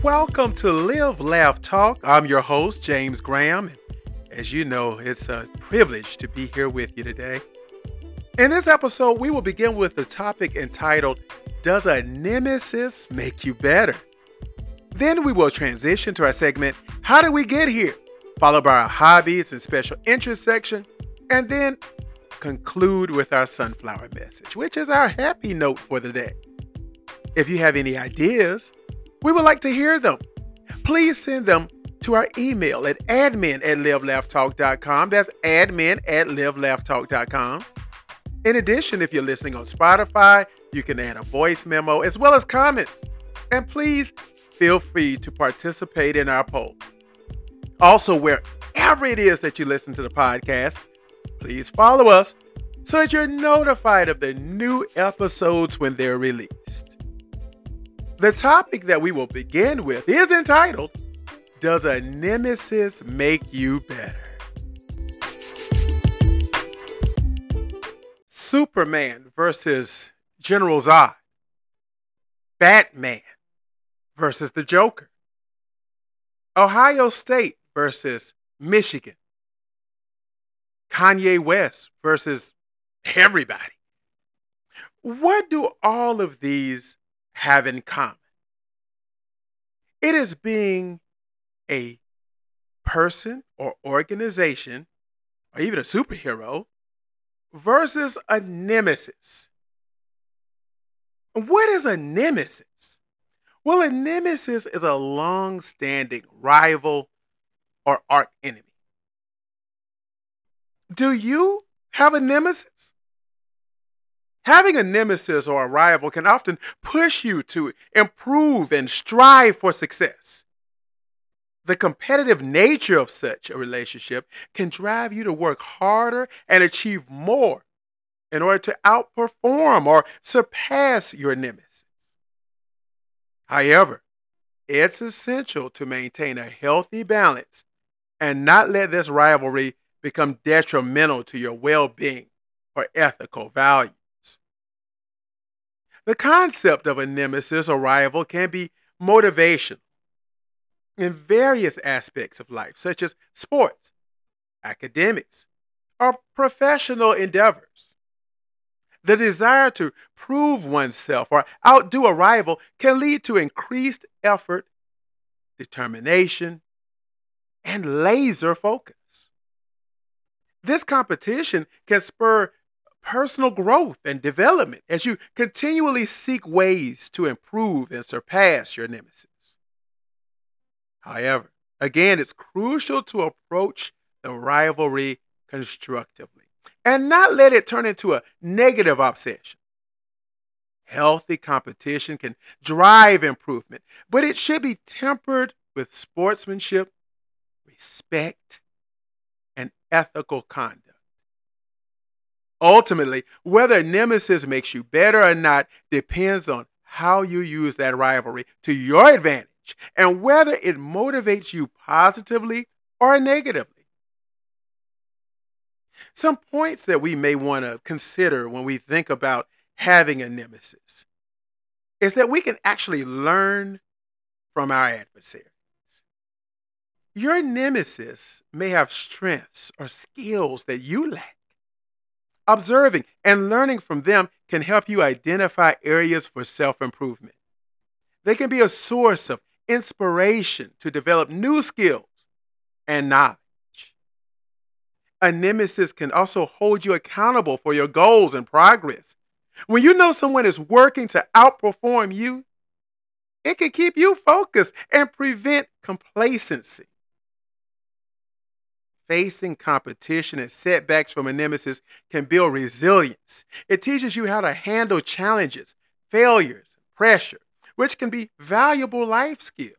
Welcome to Live, Laugh, Talk. I'm your host, James Graham. And as you know, it's a privilege to be here with you today. In this episode, we will begin with the topic entitled Does a Nemesis Make You Better? Then we will transition to our segment, How Did We Get Here? followed by our hobbies and special interest section, and then conclude with our sunflower message, which is our happy note for the day. If you have any ideas, we would like to hear them. Please send them to our email at admin at livelaughtalk.com. That's admin at livelaughtalk.com. In addition, if you're listening on Spotify, you can add a voice memo as well as comments. And please feel free to participate in our poll. Also, wherever it is that you listen to the podcast, please follow us so that you're notified of the new episodes when they're released. The topic that we will begin with is entitled Does a Nemesis Make You Better? Superman versus General Zod. Batman versus the Joker. Ohio State versus Michigan. Kanye West versus everybody. What do all of these have in common? It is being a person or organization, or even a superhero, versus a nemesis. What is a nemesis? Well, a nemesis is a long standing rival or arch enemy. Do you have a nemesis? Having a nemesis or a rival can often push you to improve and strive for success. The competitive nature of such a relationship can drive you to work harder and achieve more in order to outperform or surpass your nemesis. However, it's essential to maintain a healthy balance and not let this rivalry become detrimental to your well being or ethical values. The concept of a nemesis or rival can be motivation in various aspects of life, such as sports, academics, or professional endeavors. The desire to prove oneself or outdo a rival can lead to increased effort, determination, and laser focus. This competition can spur personal growth and development as you continually seek ways to improve and surpass your nemesis. However, again, it's crucial to approach the rivalry constructively and not let it turn into a negative obsession. Healthy competition can drive improvement, but it should be tempered with sportsmanship, respect, and ethical conduct. Ultimately, whether nemesis makes you better or not depends on how you use that rivalry to your advantage and whether it motivates you positively or negatively. Some points that we may want to consider when we think about having a nemesis is that we can actually learn from our adversaries. Your nemesis may have strengths or skills that you lack. Observing and learning from them can help you identify areas for self improvement. They can be a source of inspiration to develop new skills and knowledge. A nemesis can also hold you accountable for your goals and progress. When you know someone is working to outperform you, it can keep you focused and prevent complacency facing competition and setbacks from a nemesis can build resilience. It teaches you how to handle challenges, failures, pressure, which can be valuable life skills.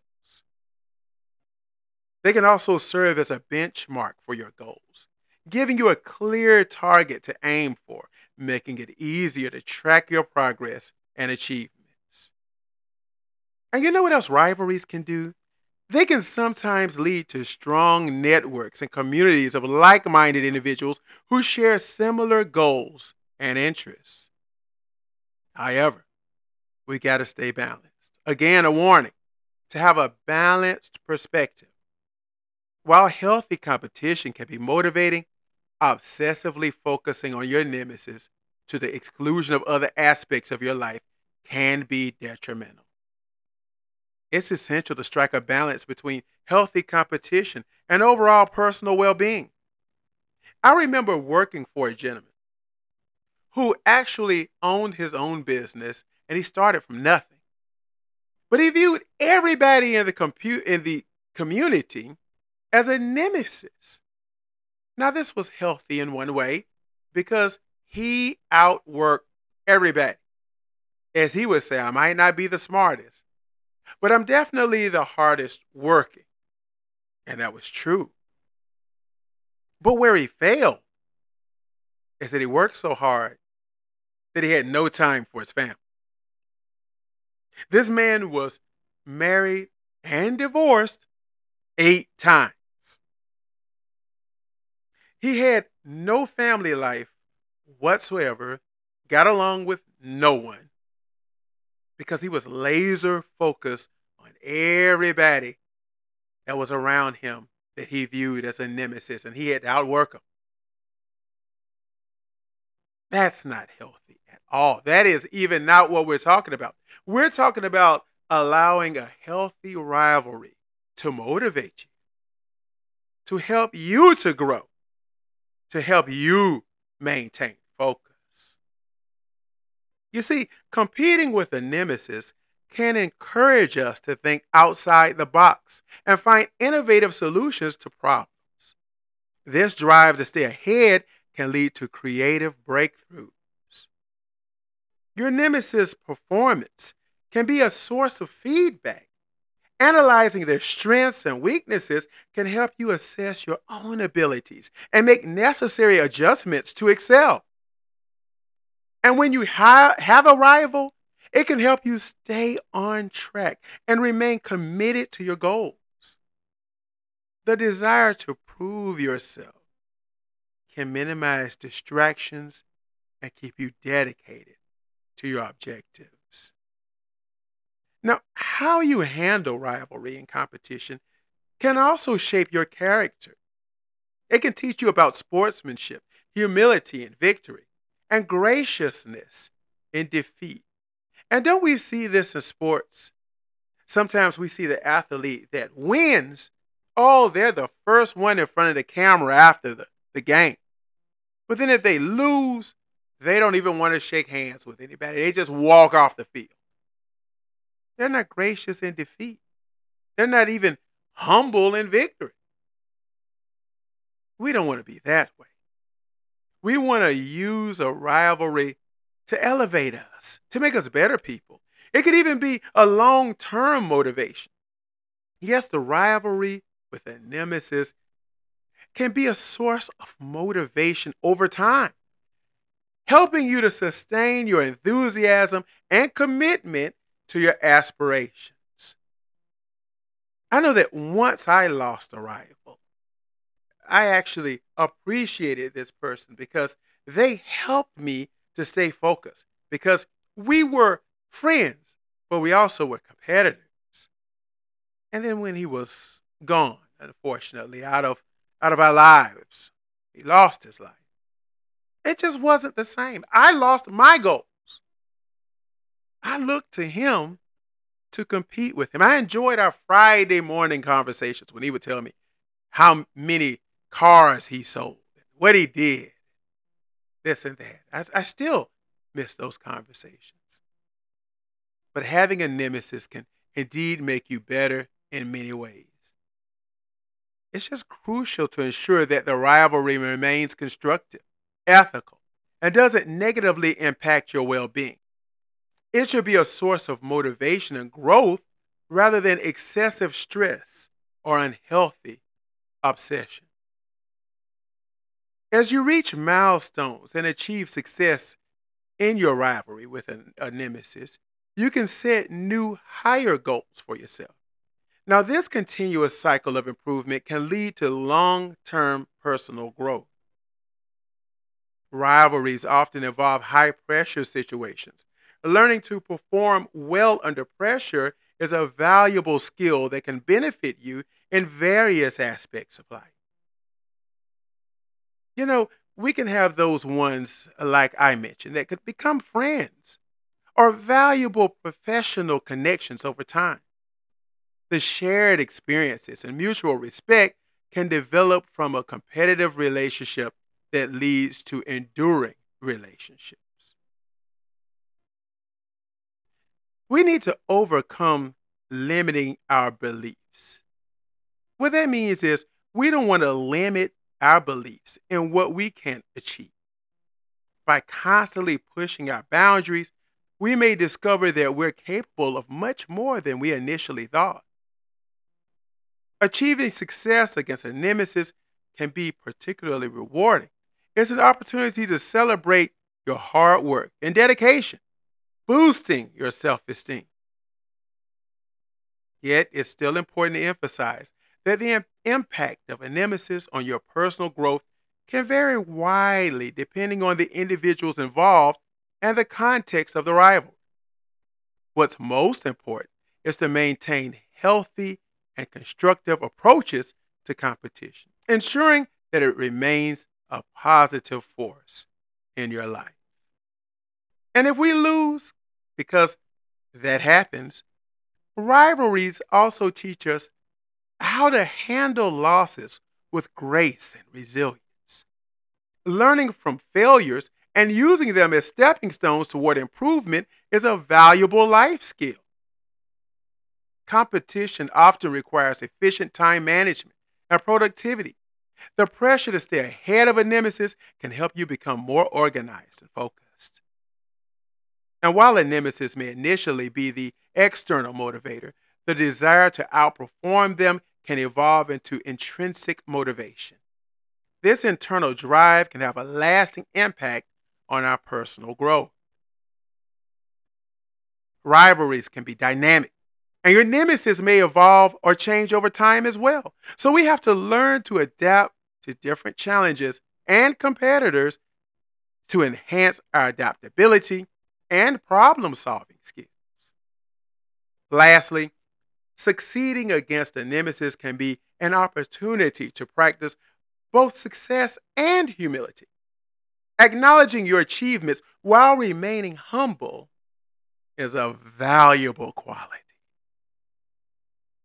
They can also serve as a benchmark for your goals, giving you a clear target to aim for, making it easier to track your progress and achievements. And you know what else rivalries can do? They can sometimes lead to strong networks and communities of like minded individuals who share similar goals and interests. However, we got to stay balanced. Again, a warning to have a balanced perspective. While healthy competition can be motivating, obsessively focusing on your nemesis to the exclusion of other aspects of your life can be detrimental. It's essential to strike a balance between healthy competition and overall personal well being. I remember working for a gentleman who actually owned his own business and he started from nothing. But he viewed everybody in the, compu- in the community as a nemesis. Now, this was healthy in one way because he outworked everybody. As he would say, I might not be the smartest, but I'm definitely the hardest working. And that was true. But where he failed is that he worked so hard that he had no time for his family. This man was married and divorced eight times. He had no family life whatsoever, got along with no one because he was laser focused on everybody that was around him that he viewed as a nemesis and he had to outwork them. That's not healthy at all. That is even not what we're talking about. We're talking about allowing a healthy rivalry to motivate you, to help you to grow, to help you maintain focus. You see, competing with a nemesis can encourage us to think outside the box and find innovative solutions to problems. This drive to stay ahead can lead to creative breakthroughs. Your nemesis performance can be a source of feedback. Analyzing their strengths and weaknesses can help you assess your own abilities and make necessary adjustments to excel. And when you ha- have a rival, it can help you stay on track and remain committed to your goals. The desire to prove yourself can minimize distractions and keep you dedicated to your objectives. Now, how you handle rivalry and competition can also shape your character. It can teach you about sportsmanship, humility, and victory and graciousness in defeat. And don't we see this in sports? Sometimes we see the athlete that wins. Oh, they're the first one in front of the camera after the, the game. But then if they lose, they don't even want to shake hands with anybody. They just walk off the field. They're not gracious in defeat. They're not even humble in victory. We don't want to be that way. We want to use a rivalry to elevate us, to make us better people. It could even be a long term motivation. Yes, the rivalry with a nemesis can be a source of motivation over time, helping you to sustain your enthusiasm and commitment to your aspirations. I know that once I lost a rival, I actually appreciated this person because they helped me to stay focused because we were friends, but we also were competitors. And then when he was gone, unfortunately, out of out of our lives, he lost his life. It just wasn't the same. I lost my goals. I looked to him to compete with him. I enjoyed our Friday morning conversations when he would tell me how many cars he sold, what he did, this and that. I, I still miss those conversations. But having a nemesis can indeed make you better in many ways. It's just crucial to ensure that the rivalry remains constructive, ethical, and doesn't negatively impact your well being. It should be a source of motivation and growth rather than excessive stress or unhealthy obsession. As you reach milestones and achieve success in your rivalry with a, a nemesis, you can set new higher goals for yourself. Now, this continuous cycle of improvement can lead to long term personal growth. Rivalries often involve high pressure situations. Learning to perform well under pressure is a valuable skill that can benefit you in various aspects of life. You know, we can have those ones, uh, like I mentioned, that could become friends or valuable professional connections over time. The shared experiences and mutual respect can develop from a competitive relationship that leads to enduring relationships. We need to overcome limiting our beliefs. What that means is we don't want to limit our beliefs and what we can achieve. By constantly pushing our boundaries, we may discover that we're capable of much more than we initially thought. Achieving success against a nemesis can be particularly rewarding. It's an opportunity to celebrate your hard work and dedication, boosting your self esteem. Yet, it's still important to emphasize that the impact of a nemesis on your personal growth can vary widely depending on the individuals involved and the context of the rivalry. What's most important is to maintain healthy and constructive approaches to competition, ensuring that it remains a positive force in your life. And if we lose, because that happens, rivalries also teach us how to handle losses with grace and resilience. Learning from failures and using them as stepping stones toward improvement is a valuable life skill. Competition often requires efficient time management and productivity. The pressure to stay ahead of a nemesis can help you become more organized and focused. And while a nemesis may initially be the external motivator, the desire to outperform them can evolve into intrinsic motivation. This internal drive can have a lasting impact on our personal growth. Rivalries can be dynamic, and your nemesis may evolve or change over time as well. So we have to learn to adapt to different challenges and competitors to enhance our adaptability and problem solving skills. Lastly, succeeding against a nemesis can be an opportunity to practice both success and humility. Acknowledging your achievements while remaining humble is a valuable quality.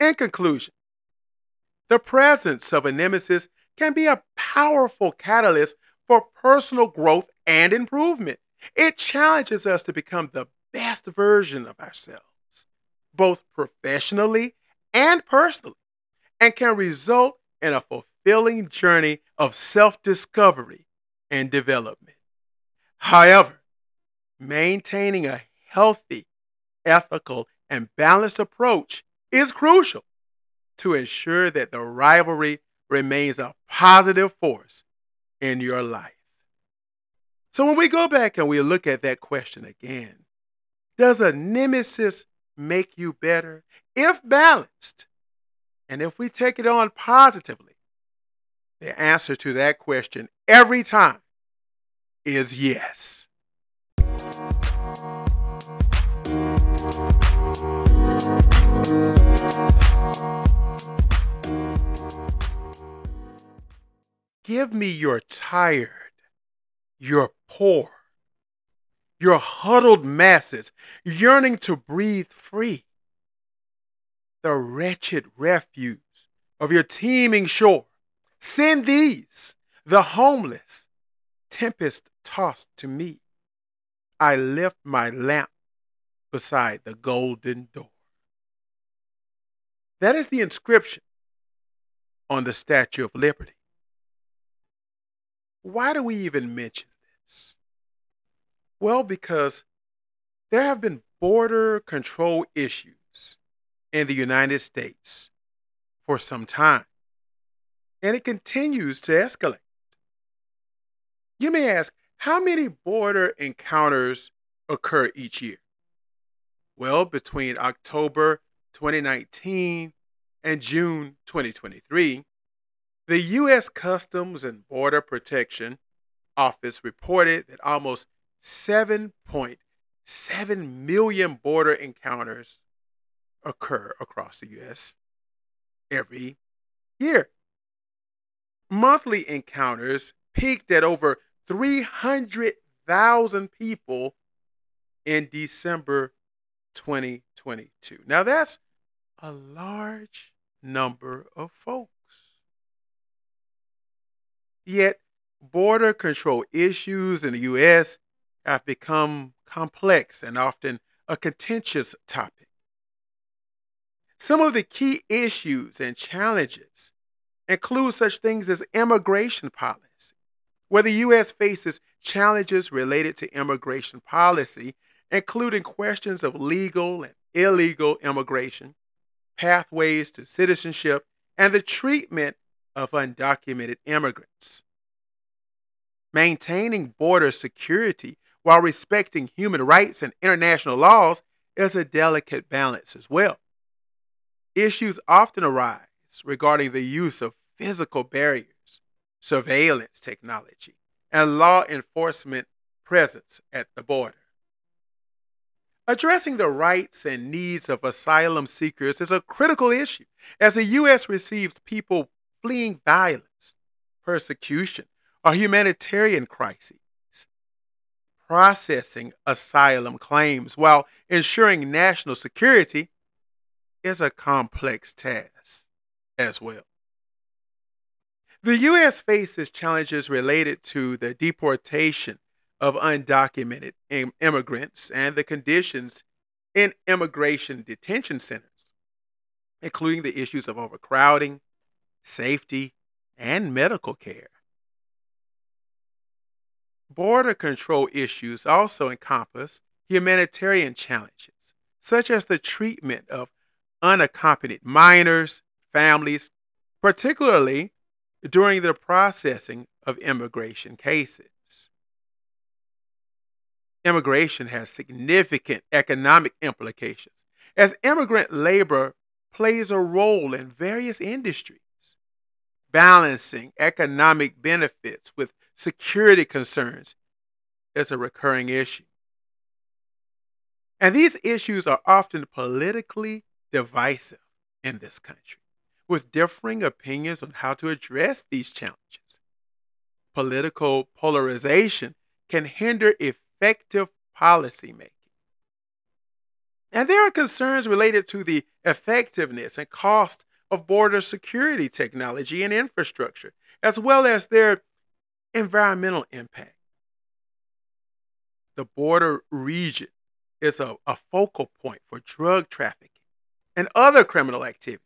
In conclusion, the presence of a nemesis can be a powerful catalyst for personal growth and improvement. It challenges us to become the best version of ourselves, both professionally and personally, and can result in a fulfilling journey of self discovery and development. However, maintaining a healthy, ethical, and balanced approach is crucial to ensure that the rivalry remains a positive force in your life. So, when we go back and we look at that question again, does a nemesis make you better? If balanced, and if we take it on positively, the answer to that question every time is yes. Give me your tired, your poor, your huddled masses yearning to breathe free. The wretched refuse of your teeming shore. Send these, the homeless, tempest tossed to me. I lift my lamp beside the golden door. That is the inscription on the Statue of Liberty. Why do we even mention this? Well, because there have been border control issues in the United States for some time, and it continues to escalate. You may ask, how many border encounters occur each year? Well, between October 2019 and June 2023, the U.S. Customs and Border Protection Office reported that almost 7.7 million border encounters occur across the U.S. every year. Monthly encounters peaked at over 300,000 people in December 2022. Now, that's a large number of folks. Yet, border control issues in the U.S. have become complex and often a contentious topic. Some of the key issues and challenges include such things as immigration policy, where the U.S. faces challenges related to immigration policy, including questions of legal and illegal immigration, pathways to citizenship, and the treatment of undocumented immigrants. Maintaining border security while respecting human rights and international laws is a delicate balance as well. Issues often arise regarding the use of physical barriers, surveillance technology, and law enforcement presence at the border. Addressing the rights and needs of asylum seekers is a critical issue as the U.S. receives people fleeing violence, persecution, or humanitarian crises. Processing asylum claims while ensuring national security is a complex task as well. The U.S. faces challenges related to the deportation of undocumented Im- immigrants and the conditions in immigration detention centers, including the issues of overcrowding, safety, and medical care. Border control issues also encompass humanitarian challenges, such as the treatment of unaccompanied minors, families, particularly during the processing of immigration cases immigration has significant economic implications, as immigrant labor plays a role in various industries. Balancing economic benefits with security concerns is a recurring issue. And these issues are often politically divisive in this country, with differing opinions on how to address these challenges. Political polarization can hinder effective policymaking. And there are concerns related to the effectiveness and cost of border security technology and infrastructure, as well as their environmental impact. The border region is a, a focal point for drug trafficking and other criminal activities.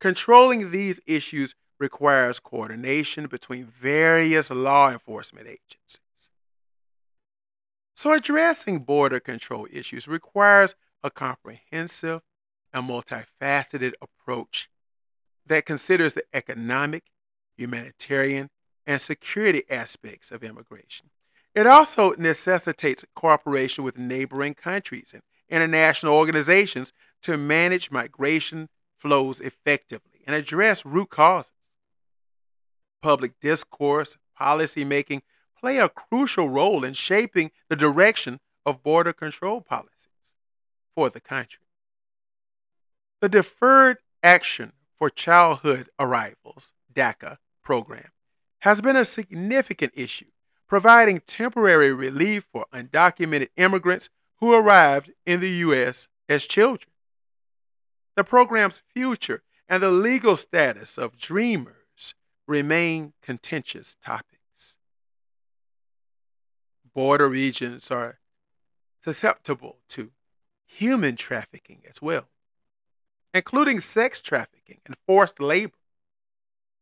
Controlling these issues requires coordination between various law enforcement agencies. So, addressing border control issues requires a comprehensive and multifaceted approach that considers the economic, humanitarian, and security aspects of immigration. It also necessitates cooperation with neighboring countries and international organizations to manage migration flows effectively and address root causes. Public discourse, policy making play a crucial role in shaping the direction of border control policies for the country. The Deferred Action for Childhood Arrivals, DACA program, has been a significant issue, providing temporary relief for undocumented immigrants who arrived in the U.S. as children. The program's future and the legal status of dreamers remain contentious topics border regions are susceptible to human trafficking as well, including sex trafficking and forced labor.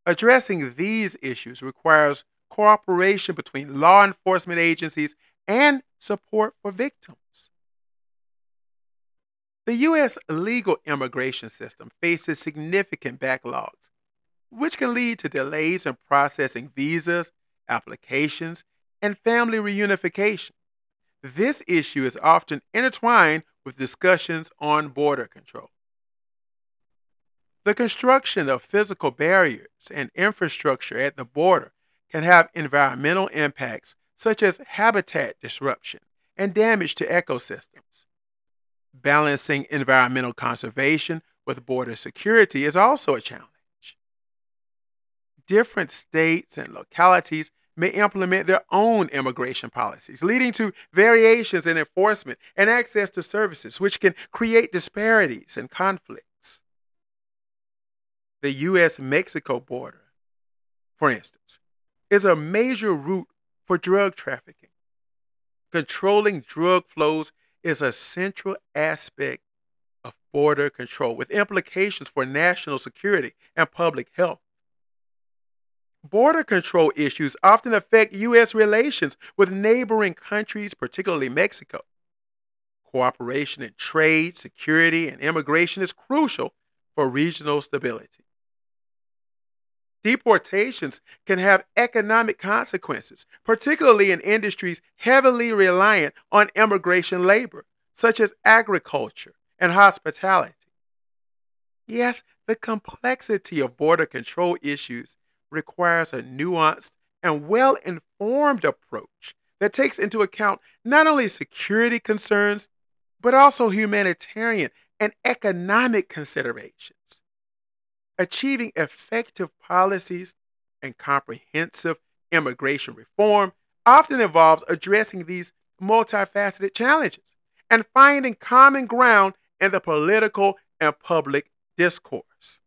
Addressing these issues requires cooperation between law enforcement agencies and support for victims. The U.S. legal immigration system faces significant backlogs, which can lead to delays in processing visas, applications, and family reunification. This issue is often intertwined with discussions on border control. The construction of physical barriers and infrastructure at the border can have environmental impacts such as habitat disruption and damage to ecosystems. balancing environmental conservation with border security is also a challenge. Different states and localities may implement their own immigration policies, leading to variations in enforcement and access to services, which can create disparities and conflicts. The U.S. Mexico border, for instance, is a major route for drug trafficking. Controlling drug flows is a central aspect of border control with implications for national security and public health. Border control issues often affect U.S. relations with neighboring countries, particularly Mexico. Cooperation in trade, security, and immigration is crucial for regional stability. Deportations can have economic consequences, particularly in industries heavily reliant on immigration labor, such as agriculture and hospitality. Yes, the complexity of border control issues requires a nuanced and well informed approach that takes into account not only security concerns, but also humanitarian and economic considerations. Achieving effective policies and comprehensive immigration reform often involves addressing these multifaceted challenges and finding common ground in the political and public discourse.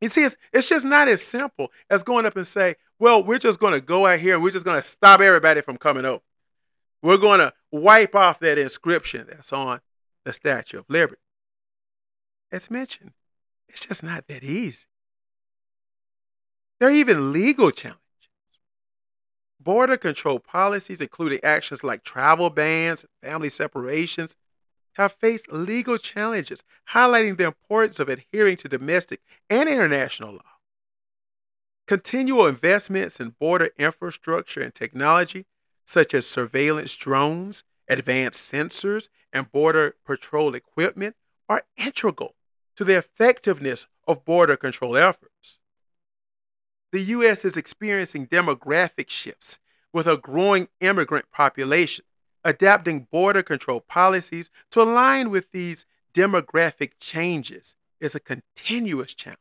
You see, it's, it's just not as simple as going up and say, well, we're just going to go out here and we're just going to stop everybody from coming over. We're going to wipe off that inscription that's on the Statue of Liberty. As mentioned, it's just not that easy. There are even legal challenges. Border control policies, including actions like travel bans, family separations, have faced legal challenges, highlighting the importance of adhering to domestic and international law. Continual investments in border infrastructure and technology, such as surveillance drones, advanced sensors, and border patrol equipment, are integral to the effectiveness of border control efforts. The U.S. is experiencing demographic shifts with a growing immigrant population Adapting border control policies to align with these demographic changes is a continuous challenge.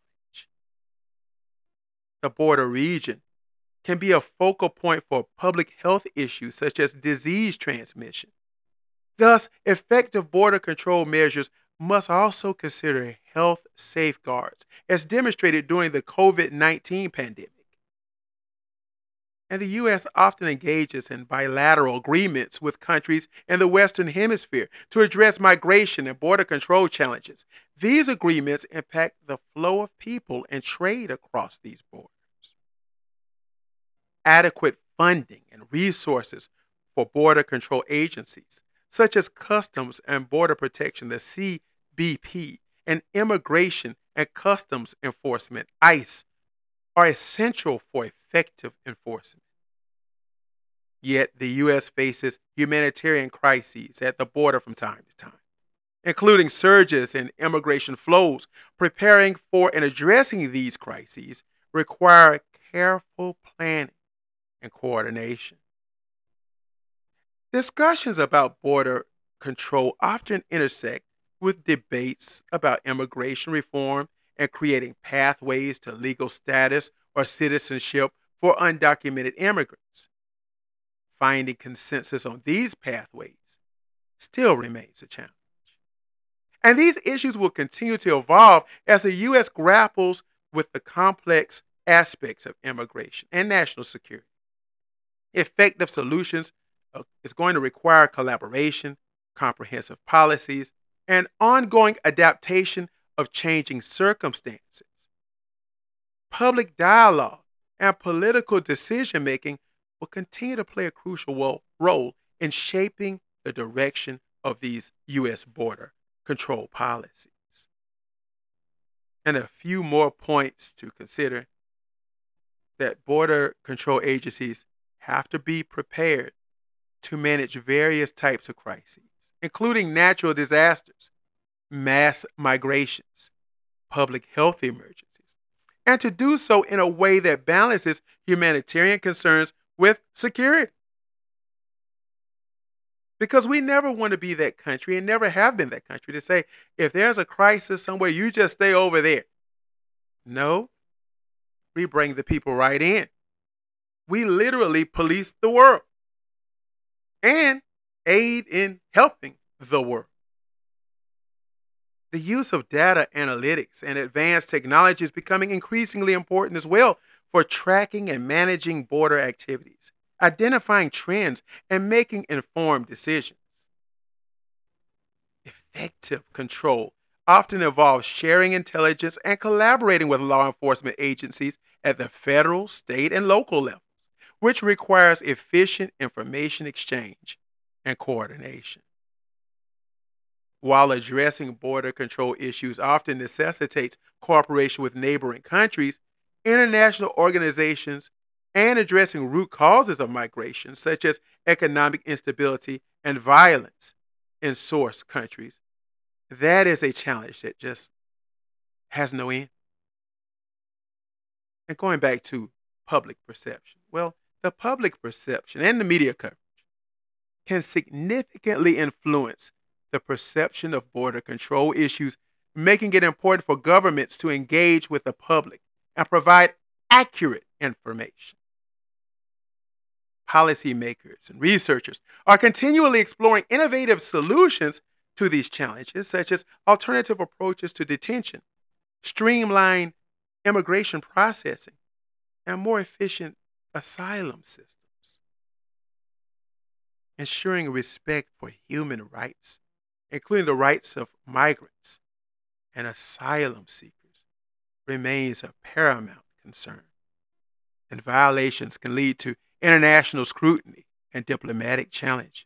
The border region can be a focal point for public health issues such as disease transmission. Thus, effective border control measures must also consider health safeguards, as demonstrated during the COVID 19 pandemic and the U.S. often engages in bilateral agreements with countries in the Western Hemisphere to address migration and border control challenges. These agreements impact the flow of people and trade across these borders. Adequate funding and resources for border control agencies, such as Customs and Border Protection, the CBP, and Immigration and Customs Enforcement, ICE, are essential for effective enforcement. Yet the U.S. faces humanitarian crises at the border from time to time, including surges in immigration flows. Preparing for and addressing these crises require careful planning and coordination. Discussions about border control often intersect with debates about immigration reform and creating pathways to legal status or citizenship for undocumented immigrants. Finding consensus on these pathways still remains a challenge. And these issues will continue to evolve as the U.S. grapples with the complex aspects of immigration and national security. Effective solutions uh, is going to require collaboration, comprehensive policies, and ongoing adaptation of changing circumstances. Public dialogue and political decision making will continue to play a crucial role in shaping the direction of these U.S. border control policies. And a few more points to consider that border control agencies have to be prepared to manage various types of crises, including natural disasters, mass migrations, public health emergencies and to do so in a way that balances humanitarian concerns with security. because we never want to be that country and never have been that country to say, if there's a crisis somewhere, you just stay over there. No, we bring the people right in. We literally police the world and aid in helping the world. The use of data analytics and advanced technology is becoming increasingly important as well for tracking and managing border activities, identifying trends, and making informed decisions. Effective control often involves sharing intelligence and collaborating with law enforcement agencies at the federal, state, and local levels, which requires efficient information exchange and coordination. While addressing border control issues often necessitates cooperation with neighboring countries, international organizations and addressing root causes of migration, such as economic instability and violence in source countries, that is a challenge that just has no end. And going back to public perception, well, the public perception and the media coverage can significantly influence the perception of border control issues, making it important for governments to engage with the public and provide accurate information. Policymakers and researchers are continually exploring innovative solutions to these challenges, such as alternative approaches to detention, streamlined immigration processing, and more efficient asylum systems. Ensuring respect for human rights including the rights of migrants and asylum seekers, remains a paramount concern. And violations can lead to international scrutiny and diplomatic challenges.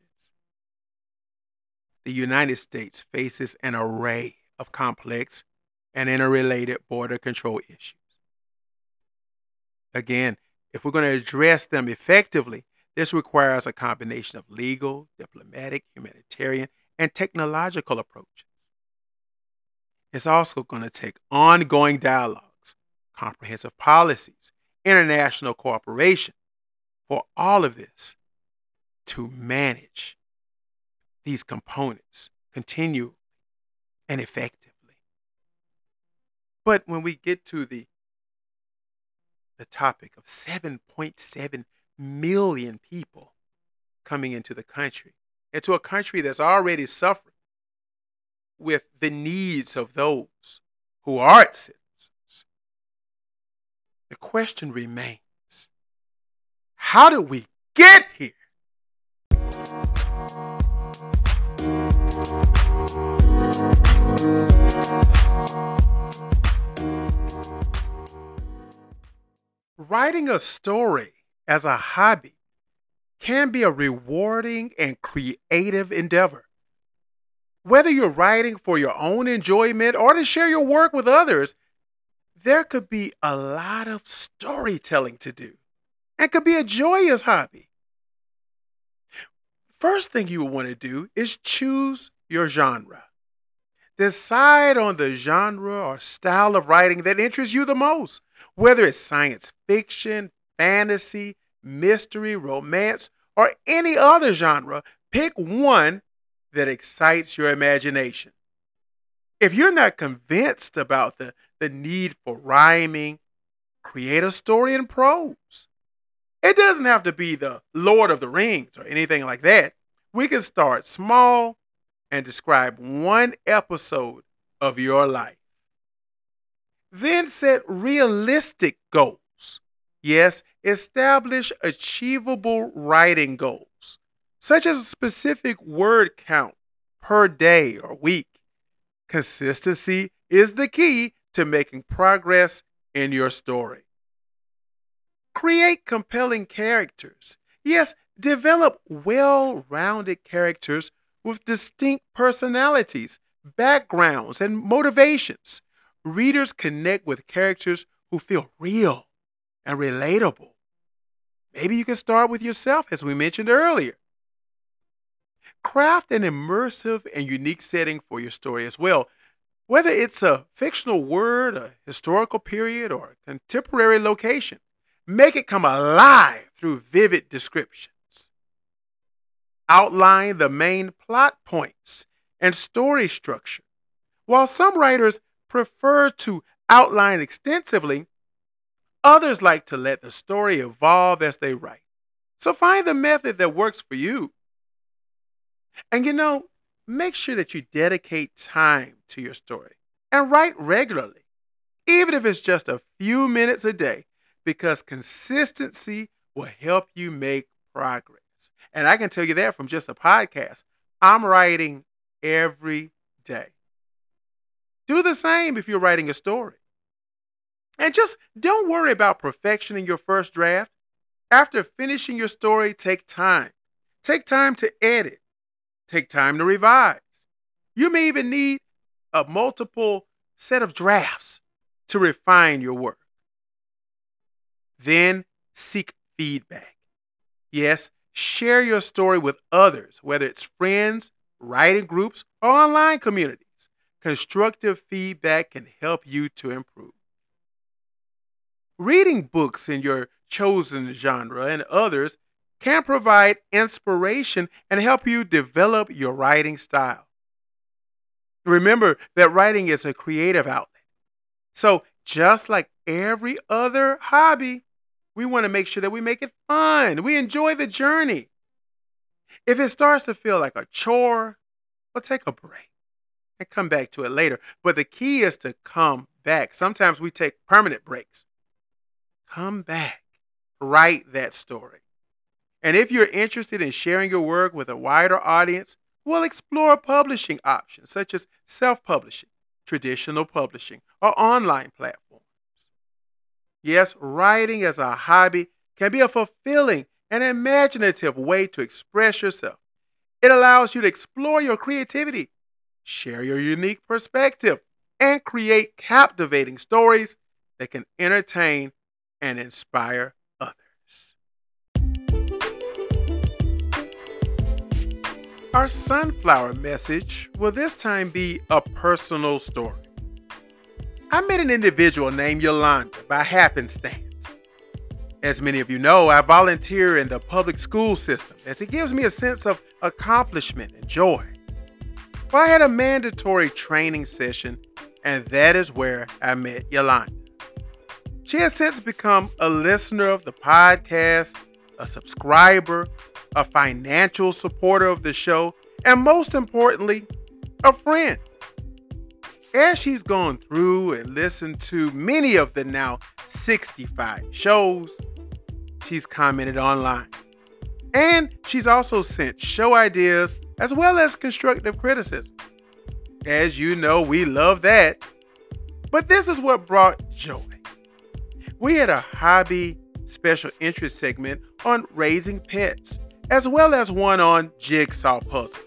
The United States faces an array of complex and interrelated border control issues. Again, if we're going to address them effectively, this requires a combination of legal, diplomatic, humanitarian, and technological approaches. It's also going to take ongoing dialogues, comprehensive policies, international cooperation for all of this to manage these components continually and effectively. But when we get to the the topic of 7.7 million people coming into the country, into a country that's already suffering with the needs of those who are its citizens. The question remains how did we get here? Writing a story as a hobby can be a rewarding and creative endeavor. Whether you're writing for your own enjoyment or to share your work with others, there could be a lot of storytelling to do and could be a joyous hobby. First thing you will want to do is choose your genre. Decide on the genre or style of writing that interests you the most, whether it's science fiction, fantasy, mystery, romance, or any other genre, pick one that excites your imagination. If you're not convinced about the, the need for rhyming, create a story in prose. It doesn't have to be the Lord of the Rings or anything like that. We can start small and describe one episode of your life. Then set realistic goals. Yes, establish achievable writing goals, such as a specific word count per day or week. Consistency is the key to making progress in your story. Create compelling characters. Yes, develop well rounded characters with distinct personalities, backgrounds, and motivations. Readers connect with characters who feel real and relatable. Maybe you can start with yourself, as we mentioned earlier. Craft an immersive and unique setting for your story as well. Whether it's a fictional word, a historical period, or a contemporary location, make it come alive through vivid descriptions. outline the main plot points and story structure. While some writers prefer to outline extensively, others like to let the story evolve as they write. So find the method that works for you. And you know, make sure that you dedicate time to your story and write regularly, even if it's just a few minutes a day, because consistency will help you make progress. And I can tell you that from just a podcast. I'm writing every day. Do the same if you're writing a story. And just don't worry about perfection in your first draft. After finishing your story, take time. Take time to edit. Take time to revise. You may even need a multiple set of drafts to refine your work. Then seek feedback. Yes, share your story with others, whether it's friends, writing groups, or online communities. Constructive feedback can help you to improve. Reading books in your chosen genre and others can provide inspiration and help you develop your writing style. Remember that writing is a creative outlet. So, just like every other hobby, we want to make sure that we make it fun. We enjoy the journey. If it starts to feel like a chore, well, take a break and come back to it later. But the key is to come back. Sometimes we take permanent breaks. Come back, write that story. And if you're interested in sharing your work with a wider audience, we'll explore publishing options such as self publishing, traditional publishing, or online platforms. Yes, writing as a hobby can be a fulfilling and imaginative way to express yourself. It allows you to explore your creativity, share your unique perspective, and create captivating stories that can entertain and inspire others. Our sunflower message will this time be a personal story. I met an individual named Yolanda by happenstance. As many of you know, I volunteer in the public school system as it gives me a sense of accomplishment and joy. Well, I had a mandatory training session, and that is where I met Yolanda. She has since become a listener of the podcast, a subscriber, a financial supporter of the show, and most importantly, a friend as she's gone through and listened to many of the now 65 shows, she's commented online. And she's also sent show ideas as well as constructive criticism. As you know, we love that. But this is what brought joy. We had a hobby special interest segment on raising pets, as well as one on jigsaw puzzles.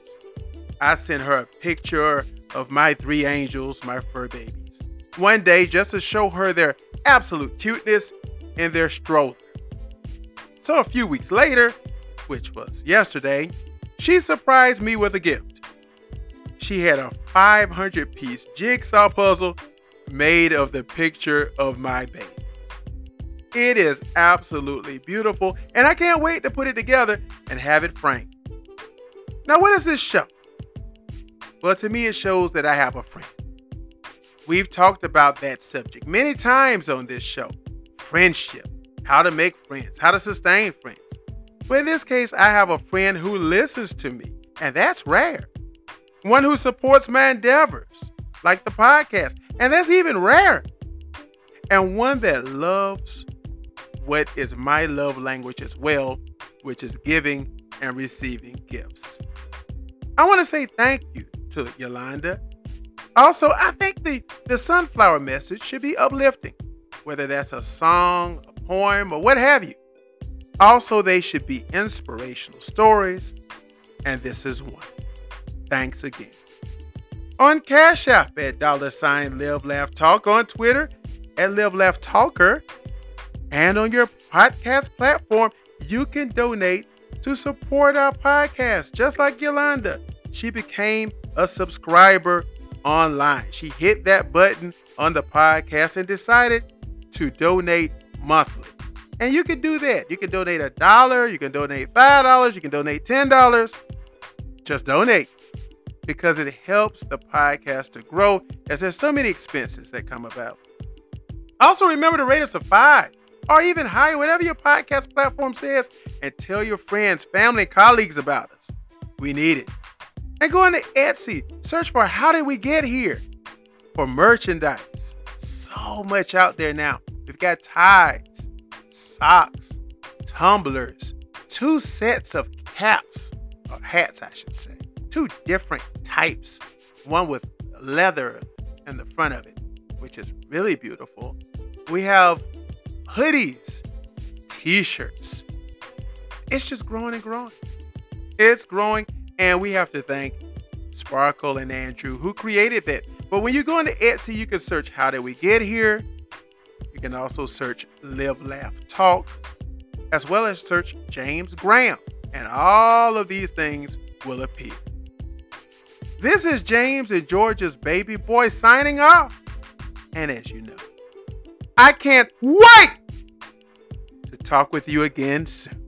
I sent her a picture of my three angels, my fur babies. One day, just to show her their absolute cuteness in their stroller. So a few weeks later, which was yesterday, she surprised me with a gift. She had a 500 piece jigsaw puzzle made of the picture of my baby. It is absolutely beautiful, and I can't wait to put it together and have it framed. Now, what does this show? Well, to me, it shows that I have a friend. We've talked about that subject many times on this show friendship, how to make friends, how to sustain friends. But in this case, I have a friend who listens to me, and that's rare. One who supports my endeavors, like the podcast, and that's even rare. And one that loves what is my love language as well, which is giving and receiving gifts. I want to say thank you to Yolanda. Also, I think the, the sunflower message should be uplifting, whether that's a song, a poem, or what have you. Also, they should be inspirational stories, and this is one. Thanks again. On Cash App at dollar sign Live Laugh Talk, on Twitter at Live Laugh Talker, and on your podcast platform, you can donate to support our podcast, just like Yolanda. She became a subscriber online. She hit that button on the podcast and decided to donate monthly. And you can do that. You can donate a dollar, you can donate five dollars, you can donate ten dollars. Just donate because it helps the podcast to grow as there's so many expenses that come about. Also, remember to rate us a five or even higher, whatever your podcast platform says, and tell your friends, family, colleagues about us. We need it. And go into Etsy, search for How Did We Get Here for merchandise. So much out there now. We've got ties, socks, tumblers, two sets of caps, or hats, I should say two different types. One with leather in the front of it, which is really beautiful. We have hoodies, t shirts. It's just growing and growing. It's growing, and we have to thank Sparkle and Andrew who created that. But when you go into Etsy, you can search How Did We Get Here? You can also search Live, Laugh, Talk, as well as search James Graham. And all of these things will appear. This is James and George's baby boy signing off. And as you know, I can't wait to talk with you again soon.